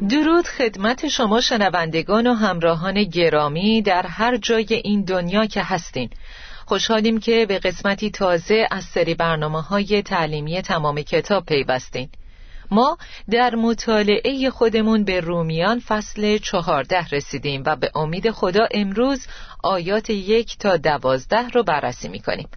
درود خدمت شما شنوندگان و همراهان گرامی در هر جای این دنیا که هستین. خوشحالیم که به قسمتی تازه از سری برنامه های تعلیمی تمام کتاب پیوستین. ما در مطالعه خودمون به رومیان فصل چهارده رسیدیم و به امید خدا امروز آیات یک تا دوازده رو بررسی می‌کنیم.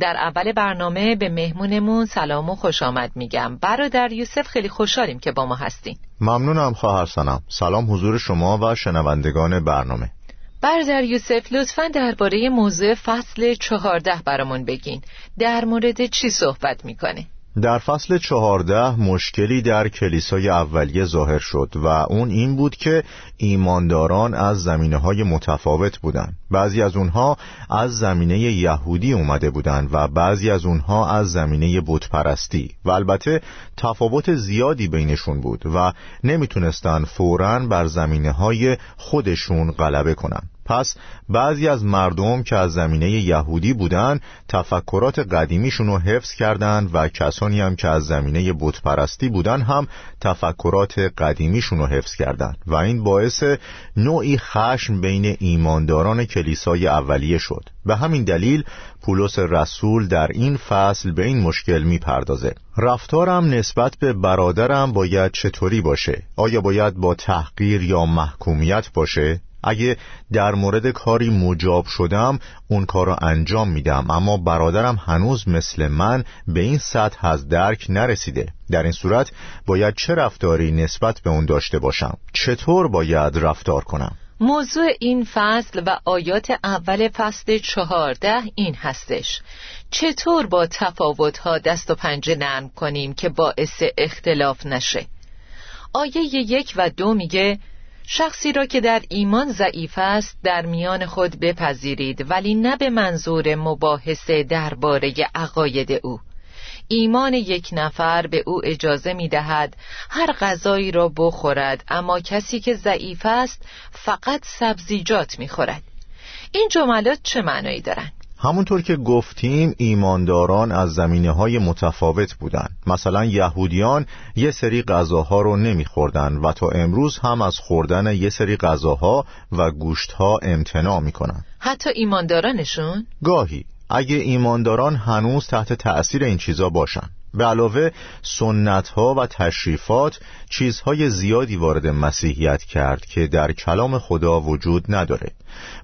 در اول برنامه به مهمونمون سلام و خوش آمد میگم. برادر یوسف خیلی خوشحالیم که با ما هستین. ممنونم خواهر سنم. سلام حضور شما و شنوندگان برنامه. برادر یوسف لطفا درباره موضوع فصل چهارده برامون بگین. در مورد چی صحبت می‌کنه؟ در فصل چهارده مشکلی در کلیسای اولیه ظاهر شد و اون این بود که ایمانداران از زمینه های متفاوت بودند. بعضی از اونها از زمینه یهودی اومده بودند و بعضی از اونها از زمینه بتپرستی و البته تفاوت زیادی بینشون بود و نمی‌تونستن فوراً بر زمینه های خودشون غلبه کنند. پس بعضی از مردم که از زمینه یهودی بودند تفکرات قدیمیشون رو حفظ کردند و کسانی هم که از زمینه بتپرستی بودند هم تفکرات قدیمیشون رو حفظ کردند و این باعث نوعی خشم بین ایمانداران کلیسای اولیه شد. به همین دلیل پولس رسول در این فصل به این مشکل می‌پردازه. رفتارم نسبت به برادرم باید چطوری باشه؟ آیا باید با تحقیر یا محکومیت باشه؟ اگه در مورد کاری مجاب شدم اون کار رو انجام میدم. اما برادرم هنوز مثل من به این سطح از درک نرسیده. در این صورت باید چه رفتاری نسبت به اون داشته باشم؟ چطور باید رفتار کنم؟ موضوع این فصل و آیات اول فصل چهارده این هستش. چطور با تفاوتها دست و پنجه نرم کنیم که باعث اختلاف نشه؟ آیه یک و دو میگه شخصی را که در ایمان ضعیف است در میان خود بپذیرید ولی نه به منظور مباحثه درباره عقاید او ایمان یک نفر به او اجازه می دهد هر غذایی را بخورد اما کسی که ضعیف است فقط سبزیجات می خورد این جملات چه معنایی دارند؟ همونطور که گفتیم ایمانداران از زمینه های متفاوت بودند. مثلا یهودیان یه سری غذاها رو نمیخوردن و تا امروز هم از خوردن یه سری غذاها و گوشتها امتناع می‌کنن حتی ایماندارانشون؟ گاهی اگه ایمانداران هنوز تحت تأثیر این چیزا باشن به علاوه سنت ها و تشریفات چیزهای زیادی وارد مسیحیت کرد که در کلام خدا وجود نداره.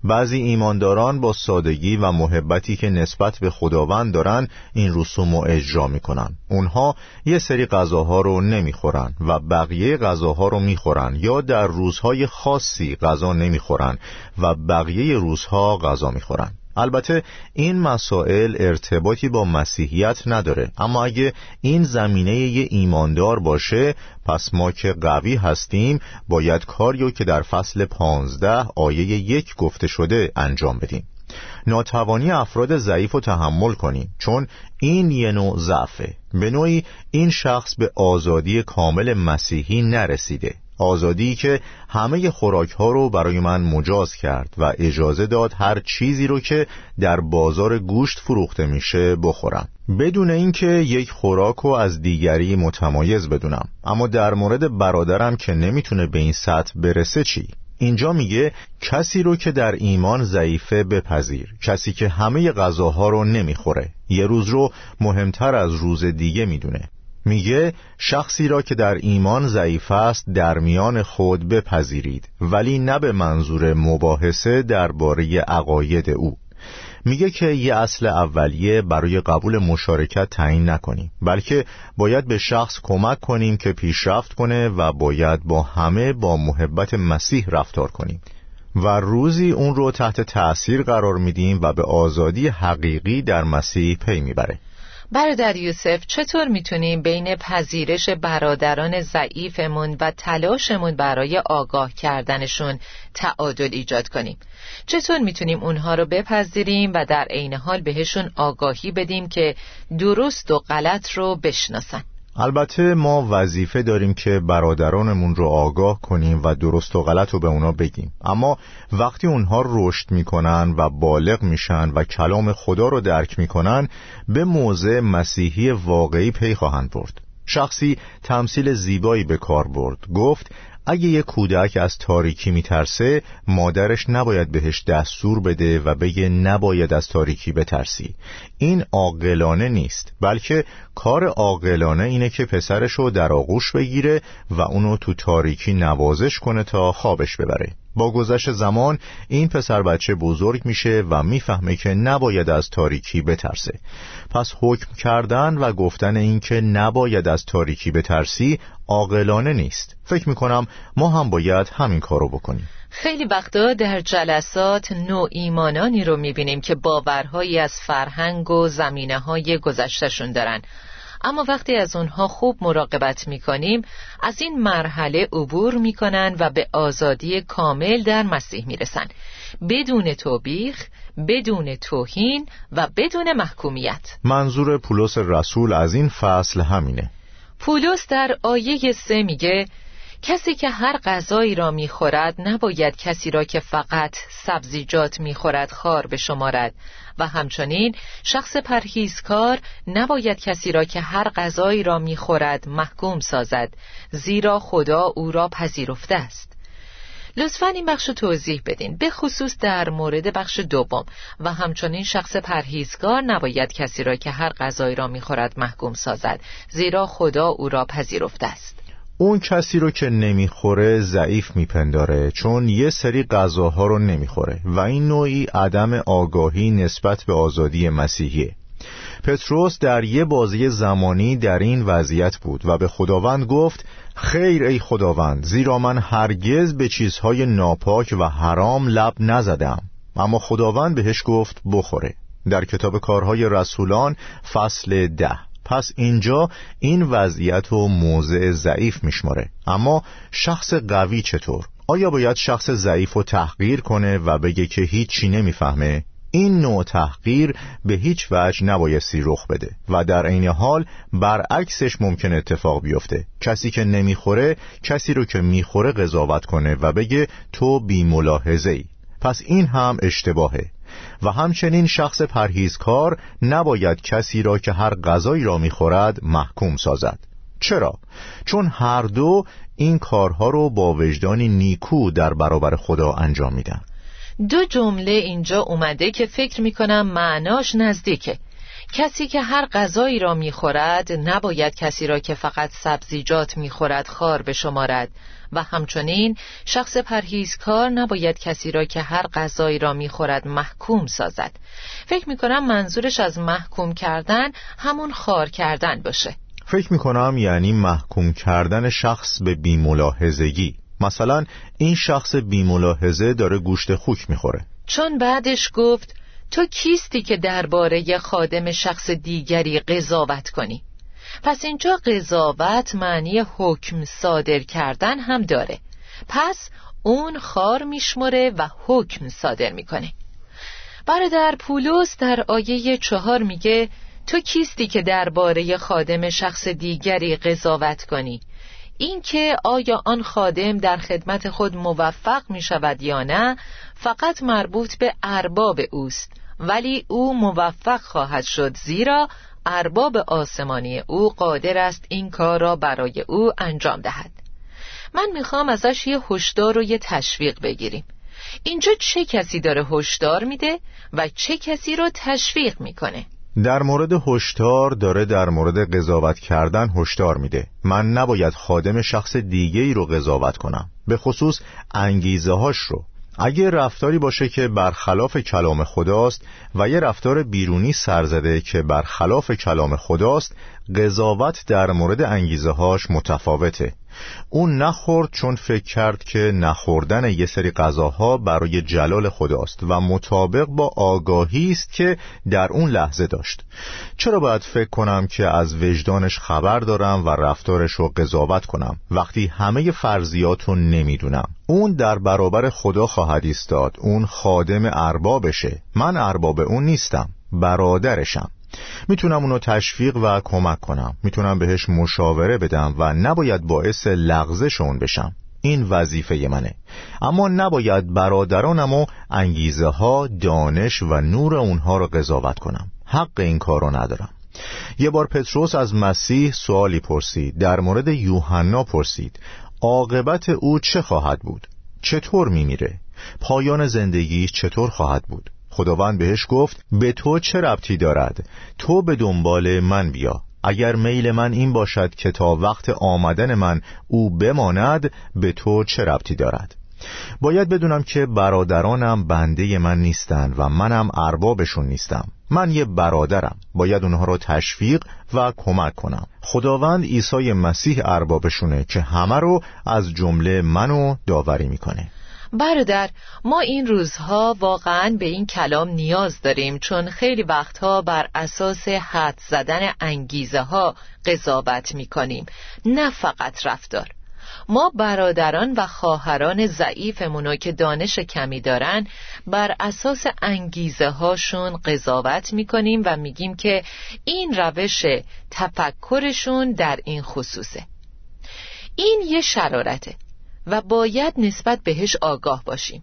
بعضی ایمانداران با سادگی و محبتی که نسبت به خداوند دارن این رسوم رو اجرا می‌کنن. اونها یه سری غذاها رو نمی‌خورن و بقیه غذاها رو می‌خورن یا در روزهای خاصی غذا نمی‌خورن و بقیه روزها غذا می‌خورن. البته این مسائل ارتباطی با مسیحیت نداره. اما اگه این زمینه یه ایماندار باشه پس ما که قوی هستیم باید کاریو که در فصل پانزده آیه یک گفته شده انجام بدیم. ناتوانی افراد ضعیف رو تحمل کنیم چون این یه نوع ضعفه. به نوعی این شخص به آزادی کامل مسیحی نرسیده. آزادی که همه خوراک ها رو برای من مجاز کرد و اجازه داد هر چیزی رو که در بازار گوشت فروخته میشه بخورم. بدون اینکه یک خوراک رو از دیگری متمایز بدونم. اما در مورد برادرم که نمی‌تونه به این سطح برسه چی؟ اینجا میگه کسی رو که در ایمان ضعیفه بپذیر. کسی که همه غذاها رو نمی‌خوره. یه روز رو مهمتر از روز دیگه می‌دونه. میگه شخصی را که در ایمان ضعیف است در میان خود بپذیرید ولی نه به منظور مباحثه درباره عقاید او. میگه که یه اصل اولیه برای قبول مشارکت تعیین نکنیم بلکه باید به شخص کمک کنیم که پیشرفت کنه و باید با همه با محبت مسیح رفتار کنیم. و روزی اون رو تحت تأثیر قرار میدیم و به آزادی حقیقی در مسیح پی می‌بره. برادر یوسف چطور می‌تونیم بین پذیرش برادران ضعیفمون و تلاشمون برای آگاه کردنشون تعادل ایجاد کنیم؟ چطور می‌تونیم اونها رو بپذیریم و در عین حال بهشون آگاهی بدیم که درست و غلط رو بشناسن؟ البته ما وظیفه داریم که برادرانمون رو آگاه کنیم و درست و غلط رو به اونا بگیم. اما وقتی اونها رشد می‌کنن و بالغ میشن و کلام خدا رو درک می‌کنن به موضع مسیحی واقعی پی خواهند برد. شخصی تمثیل زیبایی به کار برد. گفت اگه یه کودک از تاریکی میترسه مادرش نباید بهش دستور بده و بگه نباید از تاریکی بترسی. این عاقلانه نیست بلکه کار عاقلانه اینه که پسرش رو در آغوش بگیره و اونو تو تاریکی نوازش کنه تا خوابش ببره. با گذشت زمان این پسر بچه بزرگ میشه و می‌فهمه که نباید از تاریکی بترسه. پس حکم کردن و گفتن اینکه نباید از تاریکی بترسی عاقلانه نیست. فکر می‌کنم ما هم باید همین کارو بکنیم. خیلی وقتا در جلسات نوع ایمانانی رو می‌بینیم که باورهایی از فرهنگ و زمینه های گذشتشون دارن. اما وقتی از اونها خوب مراقبت می‌کنیم از این مرحله عبور می‌کنن و به آزادی کامل در مسیح می‌رسن. بدون توبیخ بدون توهین و بدون محکومیت. منظور پولس رسول از این فصل همینه. پولس در آیه سه میگه کسی که هر غذایی را می‌خورد نباید کسی را که فقط سبزیجات می‌خورد خار بشمارد. و همچنین شخص پرهیزکار نباید کسی را که هر غذایی را می‌خورد محکوم سازد زیرا خدا او را پذیرفته است. لطفا این بخش توضیح بدین به خصوص در مورد بخش دوم. و همچنین شخص پرهیزگار نباید کسی را که هر غذایی را می‌خورد محکوم سازد زیرا خدا او را پذیرفته است. اون کسی رو که نمی‌خوره ضعیف میپنداره چون یه سری غذاها رو نمی‌خوره و این نوعی عدم آگاهی نسبت به آزادی مسیحیه. پتروس در یه بازی زمانی در این وضعیت بود و به خداوند گفت خیر ای خداوند زیرا من هرگز به چیزهای ناپاک و حرام لب نزدم. اما خداوند بهش گفت بخوره. در کتاب کارهای رسولان فصل ده. پس اینجا این وضعیت و موضع ضعیف میشماره اما شخص قوی چطور؟ آیا باید شخص ضعیف رو تحقیر کنه و بگه که هیچی نمی‌فهمه؟ این نوع تحقیر به هیچ وجه نبایستی رخ بده و در عین حال برعکسش ممکن اتفاق بیفته کسی که نمی‌خوره کسی رو که می‌خوره قضاوت کنه و بگه تو بی ملاحظه ای پس این هم اشتباهه و همچنین شخص پرهیزکار نباید کسی را که هر غذایی را می‌خورد محکوم سازد. چرا؟ چون هر دو این کارها رو با وجدانی نیکو در برابر خدا انجام میدن. دو جمله اینجا اومده که فکر می‌کنم معناش نزدیکه. کسی که هر غذایی را می‌خورد نباید کسی را که فقط سبزیجات می‌خورد خار بشمارد. و همچنین شخص پرهیزکار نباید کسی را که هر غذایی را می‌خورد محکوم سازد. فکر می‌کنم منظورش از محکوم کردن همون خار کردن باشه. فکر می‌کنم یعنی محکوم کردن شخص به بیملاحظگی. مثلا این شخص بیملاحظه داره گوشت خوک می‌خوره. چون بعدش گفت تو کیستی که درباره خادم شخص دیگری قضاوت کنی؟ پس اینجا قضاوت معنی حکم صادر کردن هم داره. پس اون خار میشمره و حکم صادر می‌کنه. برادر پولس در آیه چهار میگه تو کیستی که درباره خادم شخص دیگری قضاوت کنی؟ اینکه آیا آن خادم در خدمت خود موفق می شود یا نه فقط مربوط به ارباب اوست. ولی او موفق خواهد شد زیرا ارباب آسمانی او قادر است این کار را برای او انجام دهد. من می‌خوام ازش یه هشدار و یه تشویق بگیریم. اینجا چه کسی داره هشدار میده و چه کسی رو تشویق می‌کنه؟ در مورد هشدار داره در مورد قضاوت کردن هشدار میده. من نباید خادم شخص دیگه ای رو قضاوت کنم. به خصوص انگیزه هاش رو. اگه رفتاری باشه که برخلاف کلام خداست و یه رفتار بیرونی سرزده که برخلاف کلام خداست قضاوت در مورد انگیزه هاش متفاوته. اون نخورد چون فکر کرد که نخوردن یه سری غذاها برای جلال خداست و مطابق با آگاهی است که در اون لحظه داشت. چرا باید فکر کنم که از وجدانش خبر دارم و رفتارش رو قضاوت کنم؟ وقتی همه فرضیات رو نمی‌دونم. اون در برابر خدا خواهد ایستاد. اون خادم اربابشه. من ارباب اون نیستم. برادرشم. می‌تونم اونو تشویق و کمک کنم. می‌تونم بهش مشاوره بدم و نباید باعث لغزش اون بشم. این وظیفه منه. اما نباید برادرانم و انگیزه ها دانش و نور اونها رو قضاوت کنم. حق این کارو ندارم. یه بار پتروس از مسیح سوالی پرسید. در مورد یوحنا پرسید. عاقبت او چه خواهد بود؟ چطور میمیره؟ پایان زندگیش چطور خواهد بود؟ خداوند بهش گفت به تو چه ربطی دارد؟ تو به دنبال من بیا. اگر میل من این باشد که تا وقت آمدن من او بماند به تو چه ربطی دارد؟ باید بدونم که برادرانم بنده من نیستند و منم اربابشون نیستم. من یه برادرم. باید اونها رو تشویق و کمک کنم. خداوند عیسی مسیح اربابشونه که همه رو از جمله منو داوری می‌کنه. برادر ما این روزها واقعا به این کلام نیاز داریم چون خیلی وقتها بر اساس حد زدن انگیزه ها قضاوت می کنیم نه فقط رفتار. ما برادران و خواهران ضعیفمونو که دانش کمی دارن بر اساس انگیزه هاشون قضاوت می‌کنیم و میگیم که این روش تفکرشون در این خصوصه. این یه شرارته. و باید نسبت بهش آگاه باشیم.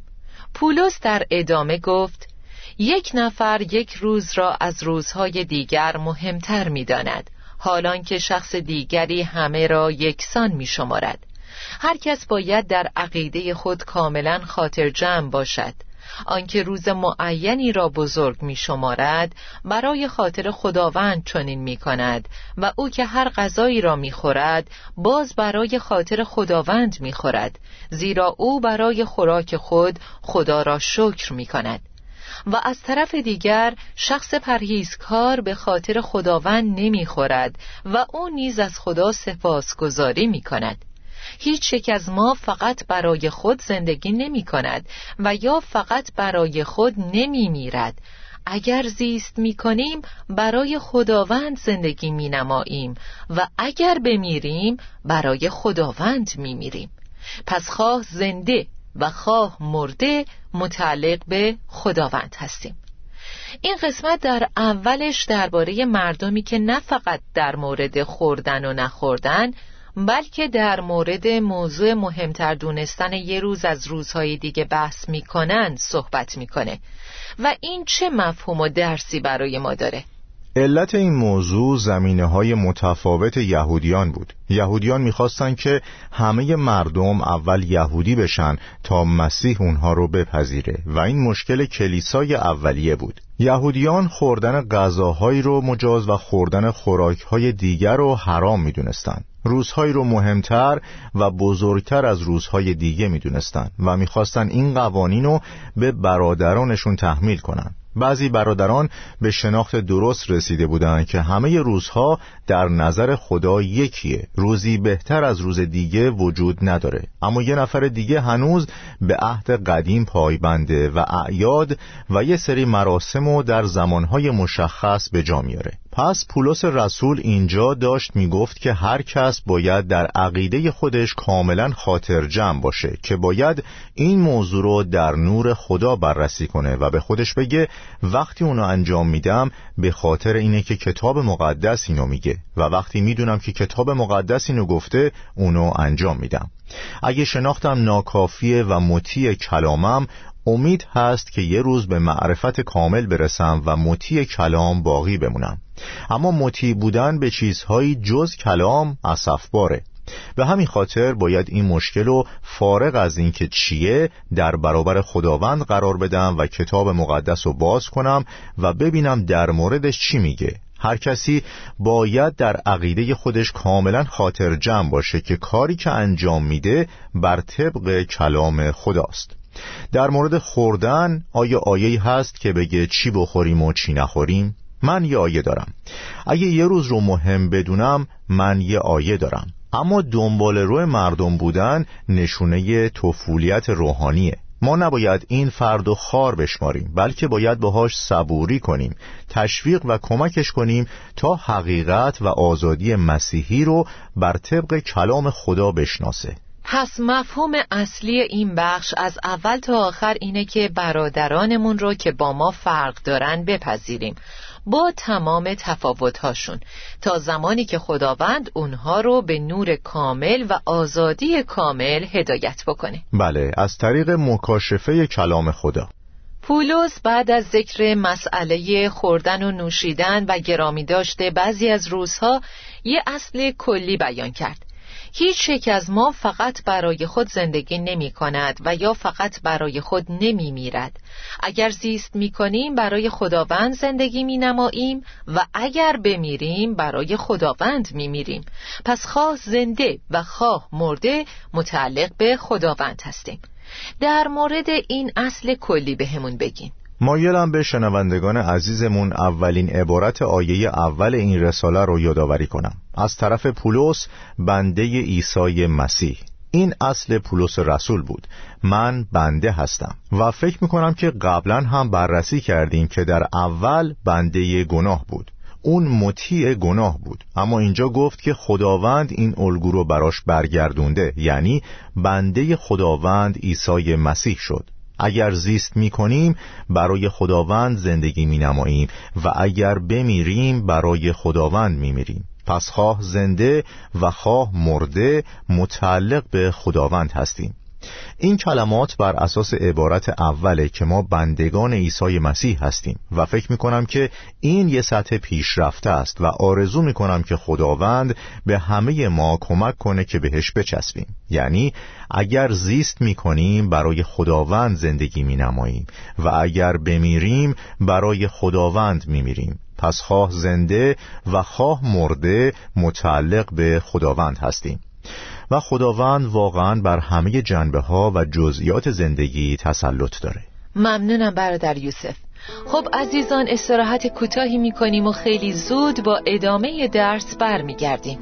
پولس در ادامه گفت یک نفر یک روز را از روزهای دیگر مهمتر می داند حالان که شخص دیگری همه را یکسان می شمارد هر کس باید در عقیده خود کاملا خاطر جمع باشد. آنکه روز معینی را بزرگ می شمارد برای خاطر خداوند چنین می کند و او که هر غذایی را می خورد باز برای خاطر خداوند می خورد زیرا او برای خوراک خود خدا را شکر می کند و از طرف دیگر شخص پرهیزکار به خاطر خداوند نمی خورد و او نیز از خدا سپاسگزاری می کند هیچ یک از ما فقط برای خود زندگی نمی کند و یا فقط برای خود نمی میرد. اگر زیست می کنیم برای خداوند زندگی می نماییم و اگر بمیریم برای خداوند می میریم. پس خواه زنده و خواه مرده متعلق به خداوند هستیم. این قسمت در اولش درباره مردمی که نه فقط در مورد خوردن و نخوردن بلکه در مورد موضوع مهمتر دونستن یه روز از روزهای دیگه بحث می‌کنن صحبت می‌کنه. و این چه مفهوم و درسی برای ما داره؟ علت این موضوع زمینه های متفاوت یهودیان بود. یهودیان می‌خواستند که همه مردم اول یهودی بشن تا مسیح اونها رو بپذیره و این مشکل کلیسای اولیه بود. یهودیان خوردن غذاهایی رو مجاز و خوردن خوراکهای دیگر رو حرام می‌دونستند. روزهایی رو مهمتر و بزرگتر از روزهای دیگه می‌دونستن و می‌خواستن این قوانین رو به برادرانشون تحمیل کنن بعضی برادران به شناخت درست رسیده بودند که همه روزها در نظر خدا یکیه. روزی بهتر از روز دیگه وجود نداره. اما یه نفر دیگه هنوز به عهد قدیم پایبنده و اعیاد و یه سری مراسم و در زمانهای مشخص به جا میاره. پس پولس رسول اینجا داشت می‌گفت که هر کس باید در عقیده خودش کاملا خاطر جمع باشه که باید این موضوع رو در نور خدا بررسی کنه و به خودش بگه وقتی اونو انجام میدم به خاطر اینه که کتاب مقدس اینو میگه و وقتی می‌دونم که کتاب مقدس اینو گفته اونو انجام میدم. اگه شناختم ناکافیه و مطیع کلامم امید هست که یه روز به معرفت کامل برسم و مطیع کلام باقی بمونم. اما مطیع بودن به چیزهایی جز کلام باره به همین خاطر باید این مشکل رو فارغ از اینکه چیه در برابر خداوند قرار بدم و کتاب مقدس رو باز کنم و ببینم در موردش چی میگه. هر کسی باید در عقیده خودش کاملا خاطر جمع باشه که کاری که انجام میده بر طبق کلام خداست. در مورد خوردن آیا آیه هست که بگه چی بخوریم و چی نخوریم؟ من یه آیه دارم. اگه یه روز رو مهم بدونم من یه آیه دارم. اما دنبال روی مردم بودن نشونه طفولیت روحانیه. ما نباید این فرد و خار بشماریم بلکه باید باهاش صبوری کنیم تشویق و کمکش کنیم تا حقیقت و آزادی مسیحی رو بر طبق کلام خدا بشناسه. پس مفهوم اصلی این بخش از اول تا آخر اینه که برادرانمون رو که با ما فرق دارن بپذیریم. با تمام تفاوتهاشون. تا زمانی که خداوند اونها رو به نور کامل و آزادی کامل هدایت بکنه. بله از طریق مکاشفه کلام خدا. پولس بعد از ذکر مسئله خوردن و نوشیدن و گرامی داشته بعضی از روزها یه اصل کلی بیان کرد. هیچ یک از ما فقط برای خود زندگی نمی کند و یا فقط برای خود نمی میرد. اگر زیست می کنیم برای خداوند زندگی می نماییم و اگر بمیریم برای خداوند می میریم. پس خواه زنده و خواه مرده متعلق به خداوند هستیم. در مورد این اصل کلی بهمون بگین. مایلم به شنوندگان عزیزمون اولین عبارت آیه اول این رساله رو یادآوری کنم. از طرف پولس بنده عیسی مسیح. این اصل پولس رسول بود. من بنده هستم. و فکر می‌کنم که قبلا هم بررسی کردیم که در اول بنده گناه بود. اون مطیع گناه بود. اما اینجا گفت که خداوند این الگو رو براش برگردونده. یعنی بنده خداوند عیسی مسیح شد. اگر زیست می کنیم برای خداوند زندگی می نماییم و اگر بمیریم برای خداوند می میریم پس خواه زنده و خواه مرده متعلق به خداوند هستیم. این کلمات بر اساس عبارت اوله که ما بندگان عیسی مسیح هستیم و فکر می‌کنم که این یه سطح پیشرفته است و آرزو می‌کنم که خداوند به همه ما کمک کنه که بهش بچسبیم. یعنی اگر زیست می‌کنیم برای خداوند زندگی مینماییم و اگر بمیریم برای خداوند میمیریم. پس خواه زنده و خواه مرده متعلق به خداوند هستیم. و خداوند واقعا بر همه جنبه ها و جزئیات زندگی تسلط داره. ممنونم برادر یوسف. خب عزیزان استراحت کوتاهی می‌کنیم و خیلی زود با ادامه درس برمیگردیم.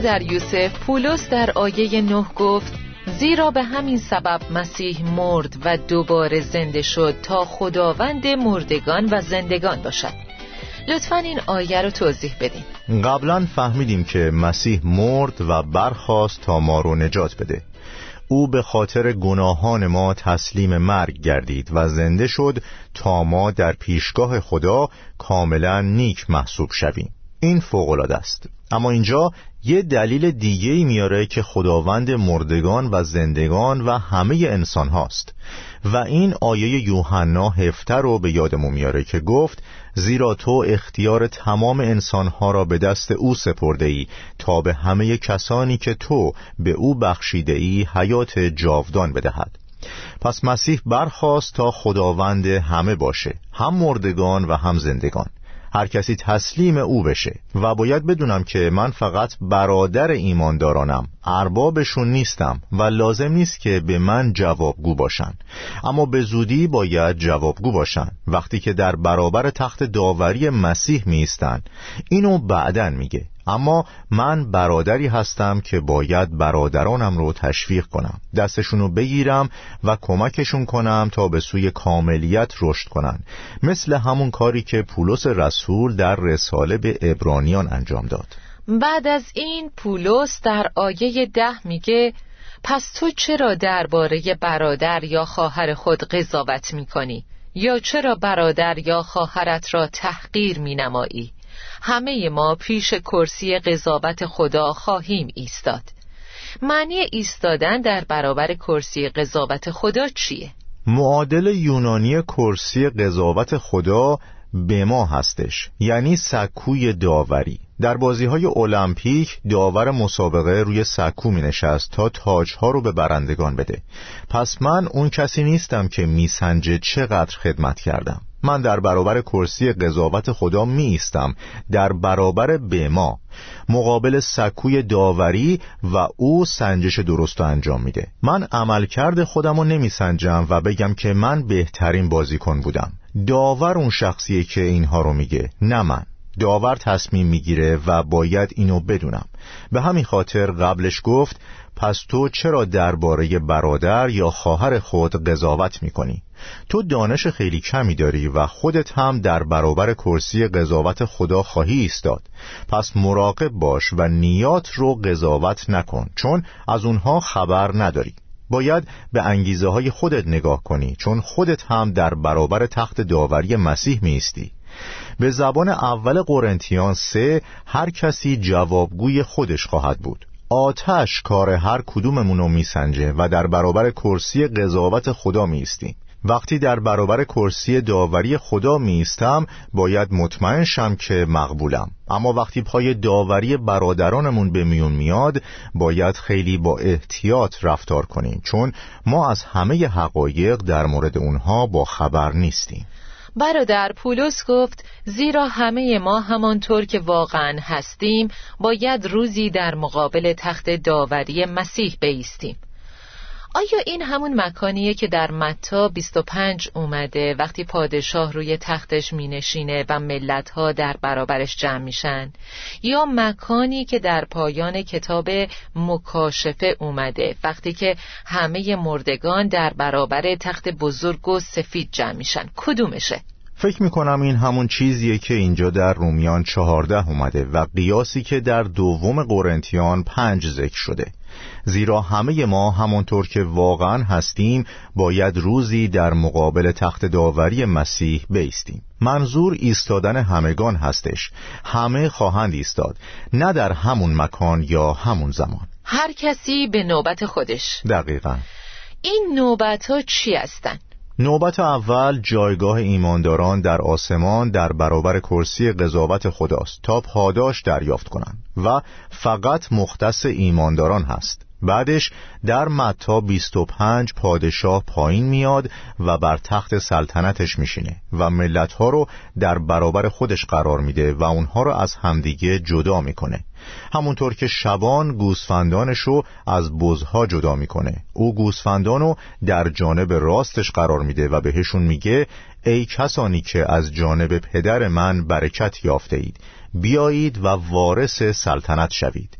در یوسف پولس در آیه نه گفت زیرا به همین سبب مسیح مرد و دوباره زنده شد تا خداوند مردگان و زندگان باشد. لطفا این آیه رو توضیح بدین. قبلا فهمیدیم که مسیح مرد و برخواست تا ما رو نجات بده. او به خاطر گناهان ما تسلیم مرگ گردید و زنده شد تا ما در پیشگاه خدا کاملا نیک محسوب شویم. این فوق است. اما اینجا یه دلیل دیگه ای میاره که خداوند مردگان و زندگان و همه انسان هاست و این آیه یوحنا هفته رو به یادمون میاره که گفت زیرا تو اختیار تمام انسانها را به دست او سپرده ای تا به همه کسانی که تو به او بخشیده ای حیات جاودان بدهد. پس مسیح برخواست تا خداوند همه باشه هم مردگان و هم زندگان. هر کسی تسلیم او بشه. و باید بدونم که من فقط برادر ایماندارانم. اربابشون نیستم و لازم نیست که به من جوابگو باشن. اما به زودی باید جوابگو باشن. وقتی که در برابر تخت داوری مسیح میستن اینو بعدن میگه. اما من برادری هستم که باید برادرانم رو تشویق کنم. دستشون بگیرم و کمکشون کنم تا به سوی کاملیت رشد کنن. مثل همون کاری که پولس رسول در رساله به ابرانیان انجام داد. بعد از این پولس در آیه ده میگه پس تو چرا درباره برادر یا خواهر خود قضاوت می‌کنی؟ یا چرا برادر یا خواهرت را تحقیر مینمایی؟ همه ما پیش کرسی قضاوت خدا خواهیم ایستاد. معنی ایستادن در برابر کرسی قضاوت خدا چیه؟ معادل یونانی کرسی قضاوت خدا به ما هستش یعنی سکوی داوری. در بازی های المپیک داور مسابقه روی سکو می نشست تا تاج ها رو به برندگان بده. پس من اون کسی نیستم که میسنجه چقدر خدمت کردم. من در برابر کرسی قضاوت خدا می ایستم در برابر به ما مقابل سکوی داوری و او سنجش درست انجام میده. من عملکرد خودم رو نمی سنجم و بگم که من بهترین بازیکن بودم. داور اون شخصیه که اینها رو میگه نه من. داور تصمیم می‌گیره و باید اینو بدونم. به همین خاطر قبلش گفت پس تو چرا درباره برادر یا خواهر خود قضاوت می‌کنی؟ تو دانش خیلی کمی داری و خودت هم در برابر کرسی قضاوت خدا خواهی ایستاد. پس مراقب باش و نیات رو قضاوت نکن چون از اونها خبر نداری. باید به انگیزه های خودت نگاه کنی چون خودت هم در برابر تخت داوری مسیح میستی به زبان اول قرنتیان سه هر کسی جوابگوی خودش خواهد بود. آتش کار هر کدوممون رو میسنجه و در برابر کرسی قضاوت خدا میستیم وقتی در برابر کرسی داوری خدا میستم باید مطمئن شم که مقبولم. اما وقتی پای داوری برادرانمون به میون میاد باید خیلی با احتیاط رفتار کنیم چون ما از همه حقایق در مورد اونها با خبر نیستیم. برادر پولس گفت زیرا همه ما همانطور که واقعا هستیم باید روزی در مقابل تخت داوری مسیح بیستیم. آیا این همون مکانیه که در متا 25 اومده وقتی پادشاه روی تختش مینشینه و ملتها در برابرش جمع میشن؟ یا مکانی که در پایان کتاب مکاشفه اومده وقتی که همه مردگان در برابر تخت بزرگ و سفید جمع میشن؟ کدومشه؟ فکر می‌کنم این همون چیزیه که اینجا در رومیان چهارده اومده و قیاسی که در دوم قرنتیان پنج ذکر شده. زیرا همه ما همانطور که واقعا هستیم باید روزی در مقابل تخت داوری مسیح بیستیم. منظور ایستادن همگان هستش. همه خواهند ایستاد. نه در همون مکان یا همون زمان. هر کسی به نوبت خودش. دقیقا. این نوبت ها چی هستند؟ نوبت اول جایگاه ایمانداران در آسمان در برابر کرسی قضاوت خداست تا پاداش دریافت کنند و فقط مختص ایمانداران هست. بعدش در متا 25 پادشاه پایین میاد و بر تخت سلطنتش میشینه و ملتها رو در برابر خودش قرار میده و اونها رو از همدیگه جدا می‌کنه. همونطور که شبان گوسفندانش رو از بزها جدا می‌کنه. او گوسفندان رو در جانب راستش قرار میده و بهشون میگه ای کسانی که از جانب پدر من برکت یافته اید بیایید و وارث سلطنت شوید.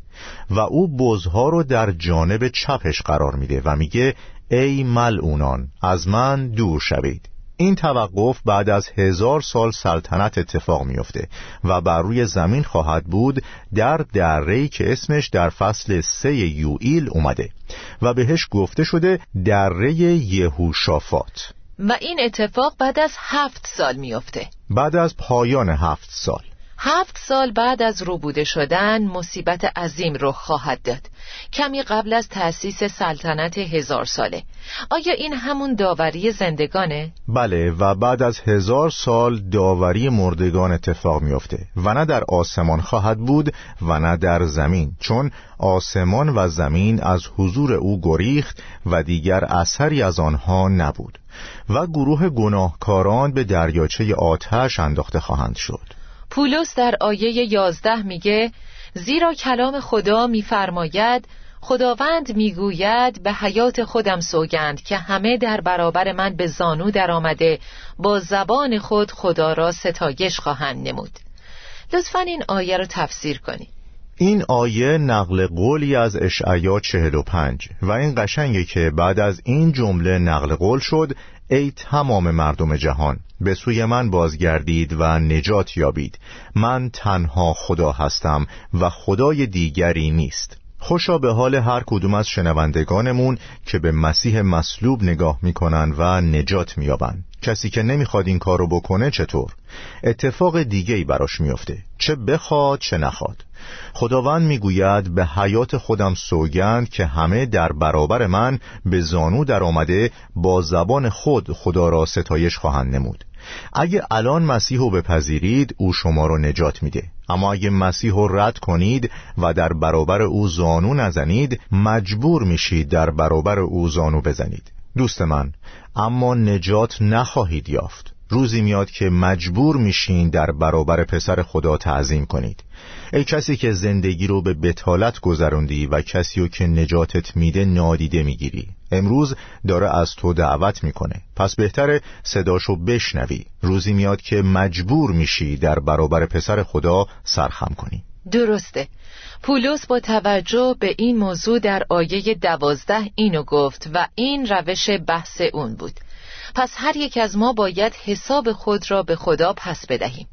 و او بزها رو در جانب چپش قرار میده و میگه ای ملعونان از من دور شوید. این توقف بعد از هزار سال سلطنت اتفاق میفته و بر روی زمین خواهد بود در درهی که اسمش در فصل سه یوئیل اومده و بهش گفته شده دره یهوشافات. و این اتفاق بعد از هفت سال میفته بعد از پایان هفت سال. هفت سال بعد از روبوده شدن مصیبت عظیم رخ خواهد داد. کمی قبل از تأسیس سلطنت هزار ساله. آیا این همون داوری زندگانه؟ بله و بعد از هزار سال داوری مردگان اتفاق میافته. و نه در آسمان خواهد بود و نه در زمین چون آسمان و زمین از حضور او گریخت و دیگر اثری از آنها نبود. و گروه گناهکاران به دریاچه آتش انداخته خواهند شد. پولس در آیه یازده میگه زیرا کلام خدا میفرماید خداوند می‌گوید به حیات خودم سوگند که همه در برابر من به زانو در آمده با زبان خود خدا را ستایش خواهند نمود. لطفا این آیه رو تفسیر کنید. این آیه نقل قولی از اشعیا 45 و این قشنگه که بعد از این جمله نقل قول شد ای تمام مردم جهان به سوی من بازگردید و نجات یابید. من تنها خدا هستم و خدای دیگری نیست. خوشا به حال هر کدوم از شنوندگانمون که به مسیح مصلوب نگاه می‌کنن و نجات میابن کسی که نمی‌خواد این کارو بکنه چطور؟ اتفاق دیگه ای براش میفته چه بخواد چه نخواد. خداوند می‌گوید به حیات خودم سوگند که همه در برابر من به زانو در آمده با زبان خود خدا را ستایش خواهند نمود. اگه الان مسیح رو بپذیرید او شما رو نجات میده. اما اگه مسیح رو رد کنید و در برابر او زانو نزنید مجبور میشید در برابر او زانو بزنید. دوست من اما نجات نخواهید یافت. روزی میاد که مجبور میشین در برابر پسر خدا تعظیم کنید. ای کسی که زندگی رو به بتالت گذروندی و کسی رو که نجاتت میده نادیده می‌گیری. امروز داره از تو دعوت می‌کنه. پس بهتره صداشو بشنوی. روزی میاد که مجبور میشی در برابر پسر خدا سرخم کنی. درسته. پولس با توجه به این موضوع در آیه دوازده اینو گفت و این روش بحث اون بود. پس هر یک از ما باید حساب خود را به خدا پس بدهیم.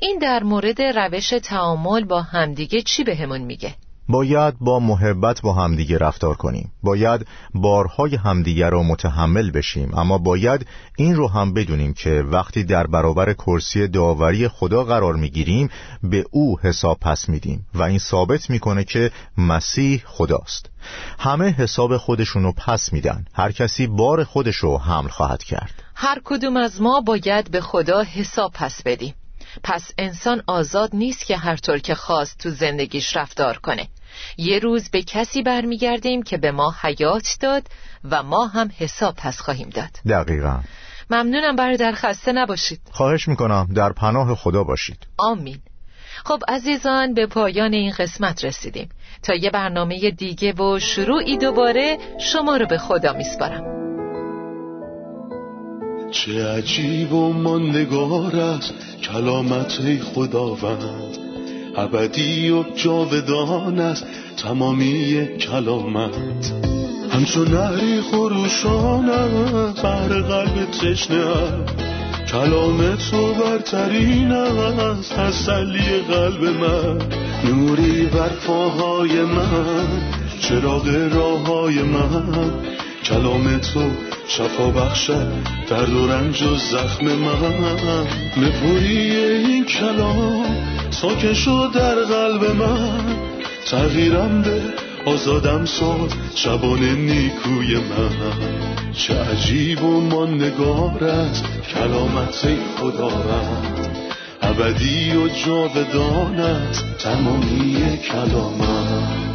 این در مورد روش تعامل با همدیگه چی بهمون میگه؟ باید با محبت با همدیگه رفتار کنیم. باید بارهای همدیگه را متحمل بشیم. اما باید این رو هم بدونیم که وقتی در برابر کرسی داوری خدا قرار می‌گیریم به او حساب پس میدیم و این ثابت می‌کنه که مسیح خداست. همه حساب خودشونو پس میدن. هر کسی بار خودشو حمل خواهد کرد. هر کدوم از ما باید به خدا حساب پس بدیم. پس انسان آزاد نیست که هر طور که خواست تو زندگیش رفتار کنه. یه روز به کسی برمیگردیم که به ما حیات داد و ما هم حساب پس خواهیم داد. دقیقا. ممنونم برادر خسته نباشید. خواهش می‌کنم. در پناه خدا باشید. آمین. خب عزیزان به پایان این قسمت رسیدیم. تا یه برنامه دیگه و شروعی دوباره شما رو به خدا میسپارم. چه عجیب و ماندگار است کلامت خداوند. ابدی و جاودان است تمامی کلامت. همچون نهری خروشان بر قلب تشنه کلام تو برترین است تسلی قلب من. نوری بر پاهای من چراغ راه های من. کلام تو شفا بخشد درد و رنج و زخم من. نپوری این کلام ساکن شد در قلب من. تغییرم به آزادم ساد شبان نیکوی من. چه عجیب و ماندگار است کلامت خداوند ابدی و جاودان است تمامی کلامت